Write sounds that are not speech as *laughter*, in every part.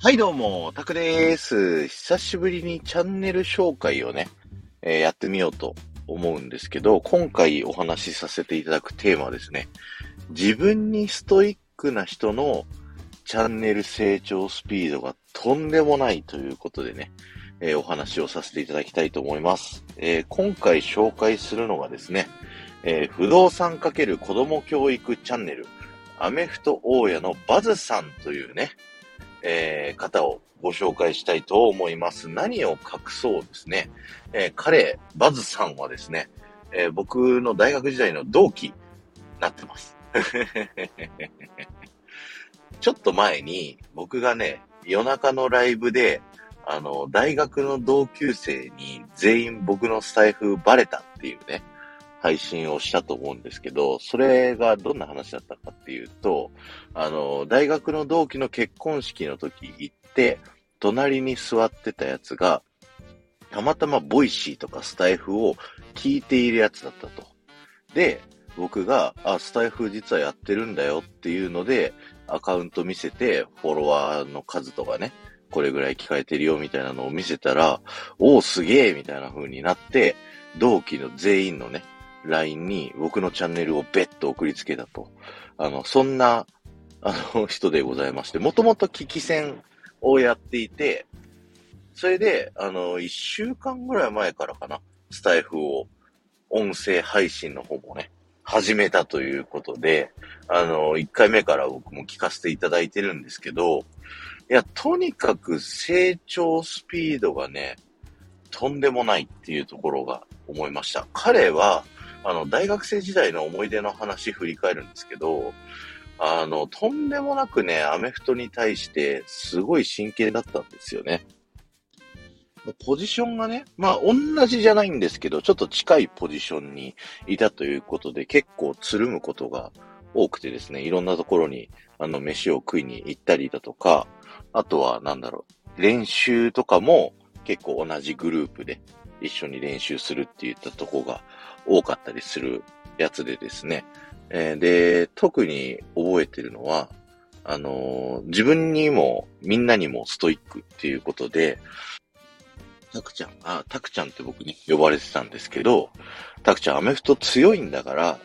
はいどうも、タクです。久しぶりにチャンネル紹介をね、えー、やってみようと思うんですけど、今回お話しさせていただくテーマはですね、自分にストイックな人のチャンネル成長スピードがとんでもないということでね、えー、お話をさせていただきたいと思います。えー、今回紹介するのがですね、え不動産×子供教育チャンネル、アメフト大家のバズさんというね、えー、方をご紹介したいと思います。何を隠そうですね。えー、彼、バズさんはですね、えー、僕の大学時代の同期なってます。*laughs* ちょっと前に僕がね、夜中のライブで、あの、大学の同級生に全員僕のスタイフバレたっていうね、配信をしたと思うんですけど、それがどんな話だったかっていうと、あの、大学の同期の結婚式の時行って、隣に座ってたやつが、たまたま Voicy とかスタイフを聞いているやつだったと。で、僕が、あ、スタイフ実はやってるんだよっていうので、アカウント見せて、フォロワーの数とかね、これぐらい聞かれてるよみたいなのを見せたら、おお、すげえみたいな風になって、同期の全員のね、LINE に僕のチャンネルを別途送りつけたと。あの、そんな、あの、*laughs* 人でございまして、もともと聞き戦をやっていて、それで、あの、一週間ぐらい前からかな、スタイフを、音声配信の方もね、始めたということで、あの、一回目から僕も聞かせていただいてるんですけど、いや、とにかく成長スピードがね、とんでもないっていうところが思いました。彼は、あの、大学生時代の思い出の話振り返るんですけど、あの、とんでもなくね、アメフトに対してすごい真剣だったんですよね。ポジションがね、まあ同じじゃないんですけど、ちょっと近いポジションにいたということで、結構つるむことが多くてですね、いろんなところに、あの、飯を食いに行ったりだとか、あとは、なんだろう、練習とかも結構同じグループで一緒に練習するって言ったとこが多かったりするやつでですね。えー、で、特に覚えてるのは、あのー、自分にもみんなにもストイックっていうことで、タクちゃん、あ、タクちゃんって僕に呼ばれてたんですけど、タクちゃんアメフト強いんだから、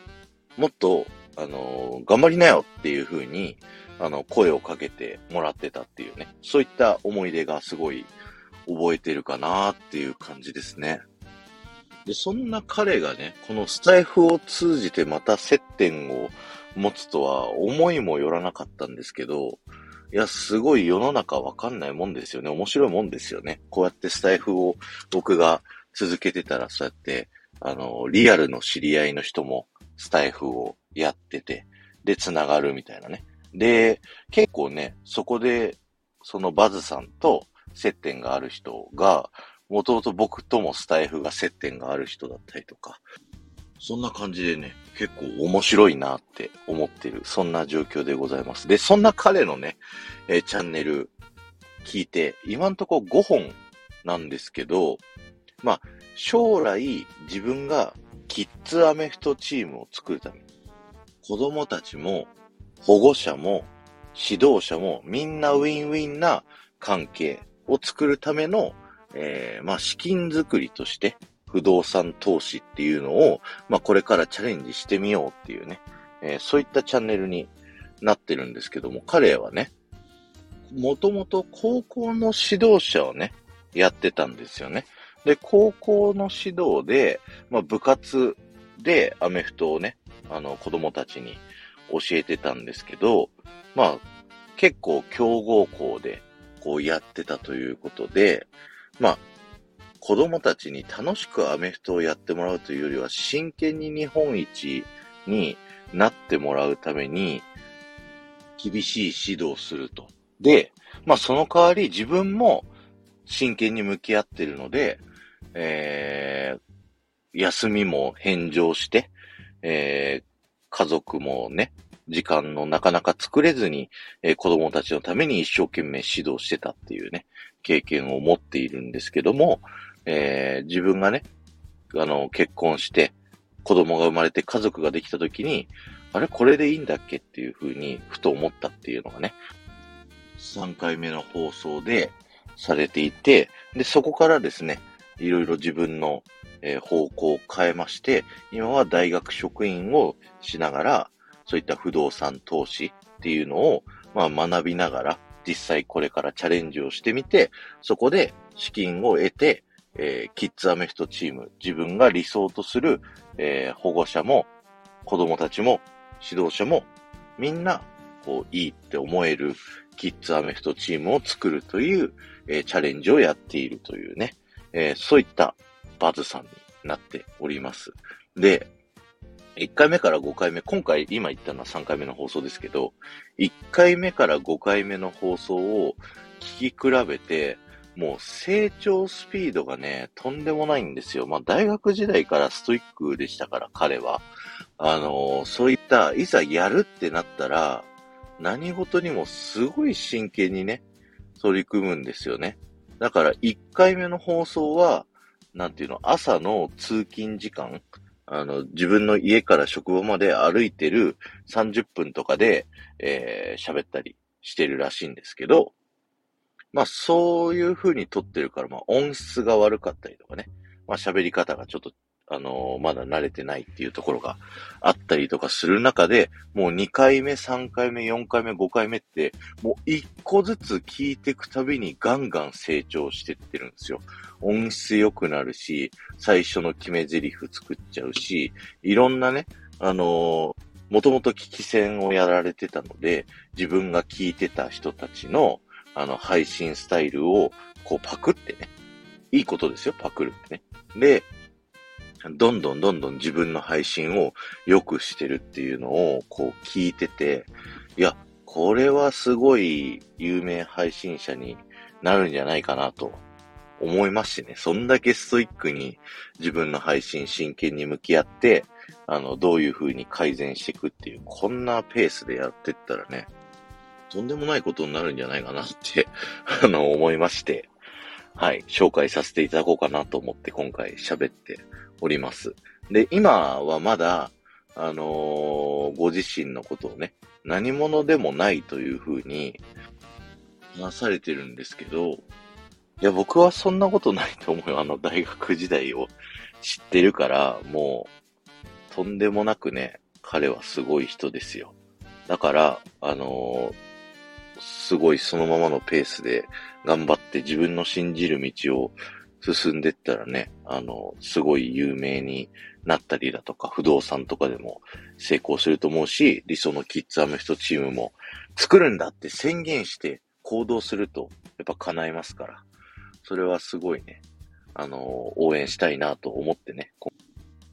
もっと、あのー、頑張りなよっていう風に、あの、声をかけてもらってたっていうね、そういった思い出がすごい覚えてるかなっていう感じですね。で、そんな彼がね、このスタイフを通じてまた接点を持つとは思いもよらなかったんですけど、いや、すごい世の中わかんないもんですよね。面白いもんですよね。こうやってスタイフを僕が続けてたら、そうやって、あの、リアルの知り合いの人もスタイフをやってて、で、繋がるみたいなね。で、結構ね、そこで、そのバズさんと接点がある人が、もともと僕ともスタイフが接点がある人だったりとか、そんな感じでね、結構面白いなって思ってる、そんな状況でございます。で、そんな彼のね、えー、チャンネル聞いて、今んとこ5本なんですけど、まあ、将来自分がキッズアメフトチームを作るために、子供たちも保護者も指導者もみんなウィンウィンな関係を作るためのえー、まあ、資金作りとして、不動産投資っていうのを、まあ、これからチャレンジしてみようっていうね、えー、そういったチャンネルになってるんですけども、彼はね、もともと高校の指導者をね、やってたんですよね。で、高校の指導で、まあ、部活でアメフトをね、あの、子供たちに教えてたんですけど、まあ、結構強豪校で、こうやってたということで、まあ、子供たちに楽しくアメフトをやってもらうというよりは、真剣に日本一になってもらうために、厳しい指導をすると。で、まあその代わり自分も真剣に向き合ってるので、えー、休みも返上して、えー、家族もね、時間のなかなか作れずに、えー、子供たちのために一生懸命指導してたっていうね、経験を持っているんですけども、えー、自分がね、あの、結婚して、子供が生まれて家族ができた時に、あれこれでいいんだっけっていうふうに、ふと思ったっていうのがね、3回目の放送でされていて、で、そこからですね、いろいろ自分の、えー、方向を変えまして、今は大学職員をしながら、そういった不動産投資っていうのを、まあ、学びながら、実際これからチャレンジをしてみて、そこで資金を得て、えー、キッズアメフトチーム、自分が理想とする、えー、保護者も、子供たちも、指導者も、みんな、こう、いいって思えるキッズアメフトチームを作るという、えー、チャレンジをやっているというね、えそういったバズさんになっております。で、1回目から5回目、今回今言ったのは3回目の放送ですけど、1回目から5回目の放送を聞き比べて、もう成長スピードがね、とんでもないんですよ。まあ大学時代からストイックでしたから彼は。あのー、そういった、いざやるってなったら、何事にもすごい真剣にね、取り組むんですよね。だから1回目の放送は、なんていうの、朝の通勤時間、あの、自分の家から職場まで歩いてる30分とかで、えー、喋ったりしてるらしいんですけど、まあそういう風に撮ってるから、まあ音質が悪かったりとかね、まあ喋り方がちょっと、あの、まだ慣れてないっていうところがあったりとかする中で、もう2回目、3回目、4回目、5回目って、もう1個ずつ聞いていくたびにガンガン成長してってるんですよ。音質良くなるし、最初の決め台詞作っちゃうし、いろんなね、あのーもともと聞き戦をやられてたので、自分が聞いてた人たちの、あの、配信スタイルを、こう、パクってね。いいことですよ、パクるってね。で、どんどんどんどん自分の配信を良くしてるっていうのを、こう、聞いてて、いや、これはすごい有名配信者になるんじゃないかなと思いますしね。そんだけストイックに自分の配信真剣に向き合って、あの、どういう風に改善していくっていう、こんなペースでやってったらね、とんでもないことになるんじゃないかなって *laughs* あの、思いまして、はい、紹介させていただこうかなと思って今回喋っております。で、今はまだ、あのー、ご自身のことをね、何者でもないというふうに話されてるんですけど、いや、僕はそんなことないと思うよ。あの、大学時代を知ってるから、もう、とんでもなくね、彼はすごい人ですよ。だから、あのー、すごいそのままのペースで頑張って自分の信じる道を進んでったらね、あの、すごい有名になったりだとか、不動産とかでも成功すると思うし、理想のキッズアメフトチームも作るんだって宣言して行動すると、やっぱ叶いますから。それはすごいね、あの、応援したいなと思ってね、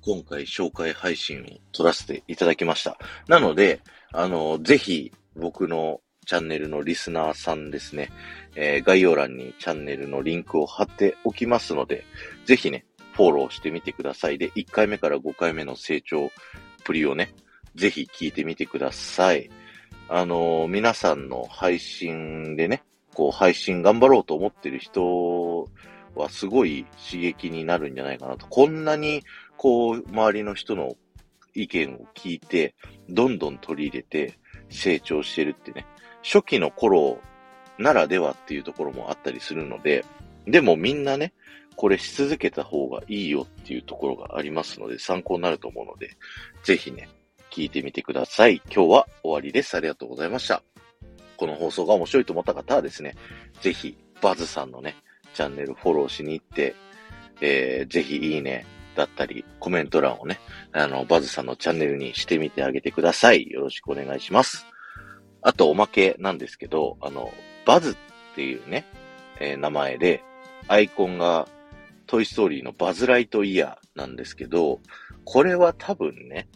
今回紹介配信を撮らせていただきました。なので、あの、ぜひ僕のチャンネルのリスナーさんですね、えー、概要欄にチャンネルのリンクを貼っておきますので、ぜひね、フォローしてみてください。で、1回目から5回目の成長プリをね、ぜひ聞いてみてください。あのー、皆さんの配信でね、こう、配信頑張ろうと思ってる人はすごい刺激になるんじゃないかなと。こんなに、こう、周りの人の意見を聞いて、どんどん取り入れて成長してるってね、初期の頃ならではっていうところもあったりするので、でもみんなね、これし続けた方がいいよっていうところがありますので、参考になると思うので、ぜひね、聞いてみてください。今日は終わりです。ありがとうございました。この放送が面白いと思った方はですね、ぜひ、バズさんのね、チャンネルフォローしに行って、えー、ぜひいいねだったり、コメント欄をね、あの、バズさんのチャンネルにしてみてあげてください。よろしくお願いします。あとおまけなんですけど、あの、バズっていうね、えー、名前で、アイコンがトイストーリーのバズライトイヤーなんですけど、これは多分ね、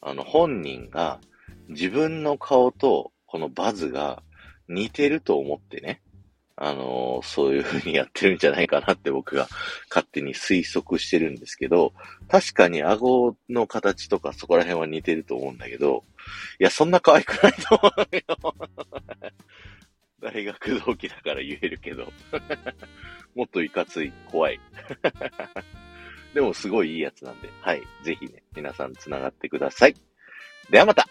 あの、本人が自分の顔とこのバズが似てると思ってね、あの、そういう風にやってるんじゃないかなって僕が勝手に推測してるんですけど、確かに顎の形とかそこら辺は似てると思うんだけど、いや、そんな可愛くないと思うよ。*laughs* 大学同期だから言えるけど。*laughs* もっといかつい、怖い。*laughs* でもすごいいいやつなんで、はい。ぜひね、皆さん繋がってください。ではまた